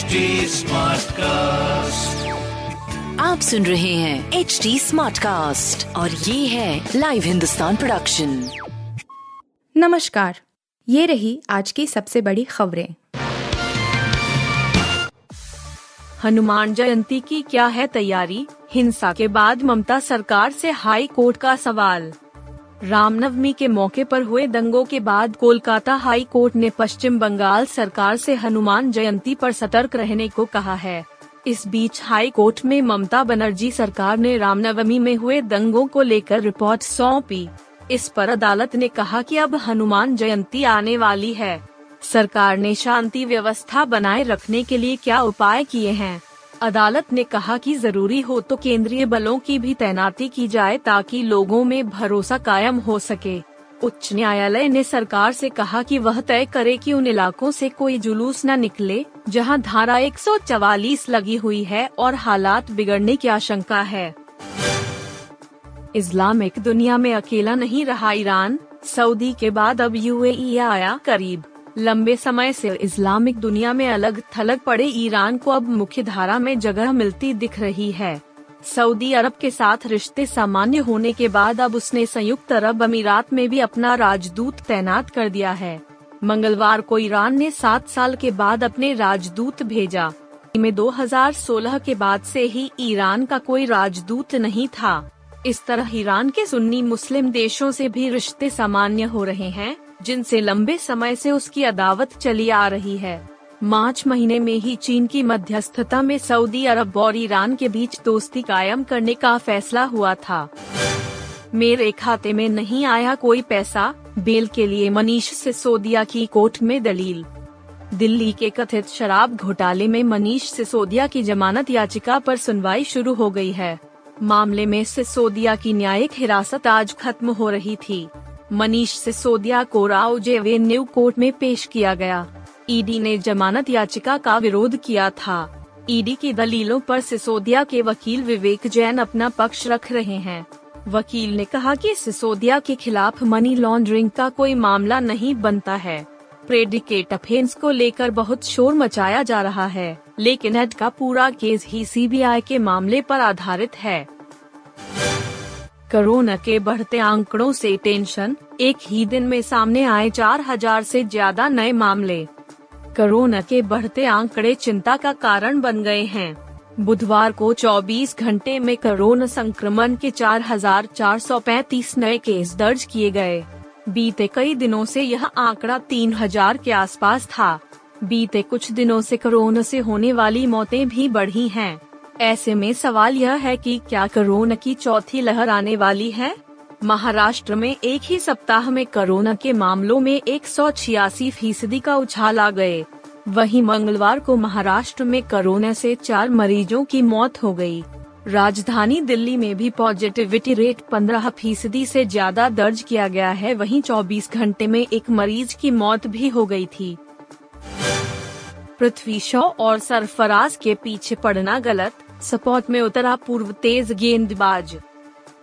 HD cast आप सुन रहे हैं एच डी स्मार्ट कास्ट और ये है लाइव हिंदुस्तान प्रोडक्शन नमस्कार ये रही आज की सबसे बड़ी खबरें। हनुमान जयंती की क्या है तैयारी? हिंसा के बाद ममता सरकार से हाई कोर्ट का सवाल। रामनवमी के मौके पर हुए दंगों के बाद कोलकाता हाई कोर्ट ने पश्चिम बंगाल सरकार से हनुमान जयंती पर सतर्क रहने को कहा है। इस बीच हाई कोर्ट में ममता बनर्जी सरकार ने रामनवमी में हुए दंगों को लेकर रिपोर्ट सौंपी। इस पर अदालत ने कहा कि अब हनुमान जयंती आने वाली है। सरकार ने शांति व्यवस्था बनाए रखने के लिए क्या उपाय किए हैं? अदालत ने कहा कि ज़रूरी हो तो केंद्रीय बलों की भी तैनाती की जाए ताकि लोगों में भरोसा कायम हो सके। उच्च न्यायालय ने सरकार से कहा कि वह तय करे कि उन इलाकों से कोई जुलूस न निकले, जहाँ धारा 144 लगी हुई है और हालात बिगड़ने की आशंका है। इस्लामिक दुनिया में अकेला नहीं रहा ईरान, सऊदी के बाद अब यूएई आया करीब। लंबे समय से इस्लामिक दुनिया में अलग थलग पड़े ईरान को अब मुख्य धारा में जगह मिलती दिख रही है। सऊदी अरब के साथ रिश्ते सामान्य होने के बाद अब उसने संयुक्त अरब अमीरात में भी अपना राजदूत तैनात कर दिया है। मंगलवार को ईरान ने सात साल के बाद अपने राजदूत भेजा। में 2016 के बाद से ही ईरान का कोई राजदूत नहीं था। इस तरह ईरान के सुन्नी मुस्लिम देशों से भी रिश्ते सामान्य हो रहे हैं। जिनसे लंबे समय से उसकी अदावत चली आ रही है। मार्च महीने में ही चीन की मध्यस्थता में सऊदी अरब और ईरान के बीच दोस्ती कायम करने का फैसला हुआ था। मेरे खाते में नहीं आया कोई पैसा, बेल के लिए मनीष सिसोदिया की कोर्ट में दलील। दिल्ली के कथित शराब घोटाले में मनीष सिसोदिया की जमानत याचिका पर सुनवाई शुरू हो गई है। मामले में सिसोदिया की न्यायिक हिरासत आज खत्म हो रही थी। मनीष सिसोदिया को राव न्यू कोर्ट में पेश किया गया। ईडी ने जमानत याचिका का विरोध किया था। ईडी की दलीलों पर सिसोदिया के वकील विवेक जैन अपना पक्ष रख रहे हैं। वकील ने कहा कि सिसोदिया के खिलाफ मनी लॉन्ड्रिंग का कोई मामला नहीं बनता है। प्रेडिकेट अफेंस को लेकर बहुत शोर मचाया जा रहा है, लेकिन एड का पूरा केस ही सीबीआई के मामले पर आधारित है। कोरोना के बढ़ते आंकड़ों से टेंशन एक ही दिन में सामने आए चार हज़ार ऐसी ज़्यादा नए मामले। कोरोना के बढ़ते आंकड़े चिंता का कारण बन गए हैं। बुधवार को 24 घंटे में कोरोना संक्रमण के 4,435 नए केस दर्ज किए गए। बीते कई दिनों से यह आंकड़ा 3000 के आसपास था। बीते कुछ दिनों से कोरोना से होने वाली मौतें भी बढ़ी हैं। ऐसे में सवाल यह है कि क्या कोरोना की चौथी लहर आने वाली है? महाराष्ट्र में एक ही सप्ताह में कोरोना के मामलों में एक फ़ीसदी का उछाल आ गए। वहीं मंगलवार को महाराष्ट्र में कोरोना से चार मरीजों की मौत हो गई। राजधानी दिल्ली में भी पॉजिटिविटी रेट 15 फ़ीसदी ऐसी ज़्यादा दर्ज किया गया है। वहीं 24 घंटे में एक मरीज़ की मौत भी हो गई थी। पृथ्वी शॉ और सरफराज के पीछे पड़ना गलत? सपोर्ट में उतरा पूर्व तेज गेंदबाज।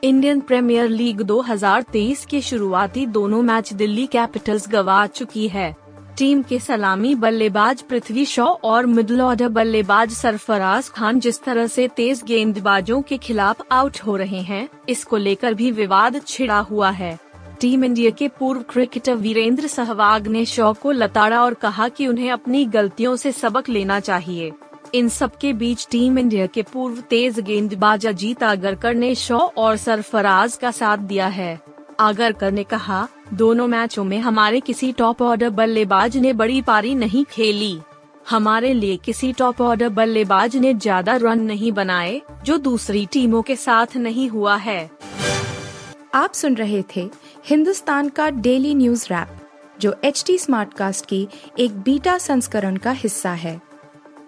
इंडियन प्रीमियर लीग 2023 के शुरुआती दोनों मैच दिल्ली कैपिटल्स गवा चुकी है। टीम के सलामी बल्लेबाज पृथ्वी शॉ और मिडल ऑर्डर बल्लेबाज सरफराज खान जिस तरह से तेज गेंदबाजों के खिलाफ आउट हो रहे हैं, इसको लेकर भी विवाद छिड़ा हुआ है। टीम इंडिया के पूर्व क्रिकेटर वीरेंद्र सहवाग ने शॉ को लताड़ा और कहा कि उन्हें अपनी गलतियों से सबक लेना चाहिए। इन सब के बीच टीम इंडिया के पूर्व तेज गेंदबाज अजीत आगरकर ने शॉ और सरफराज का साथ दिया है। आगरकर ने कहा, दोनों मैचों में हमारे किसी टॉप ऑर्डर बल्लेबाज ने बड़ी पारी नहीं खेली। हमारे लिए किसी टॉप ऑर्डर बल्लेबाज ने ज़्यादा रन नहीं बनाए, जो दूसरी टीमों के साथ नहीं हुआ है। आप सुन रहे थे हिंदुस्तान का डेली न्यूज़ रैप जो एच टी स्मार्ट कास्ट की एक बीटा संस्करण का हिस्सा है।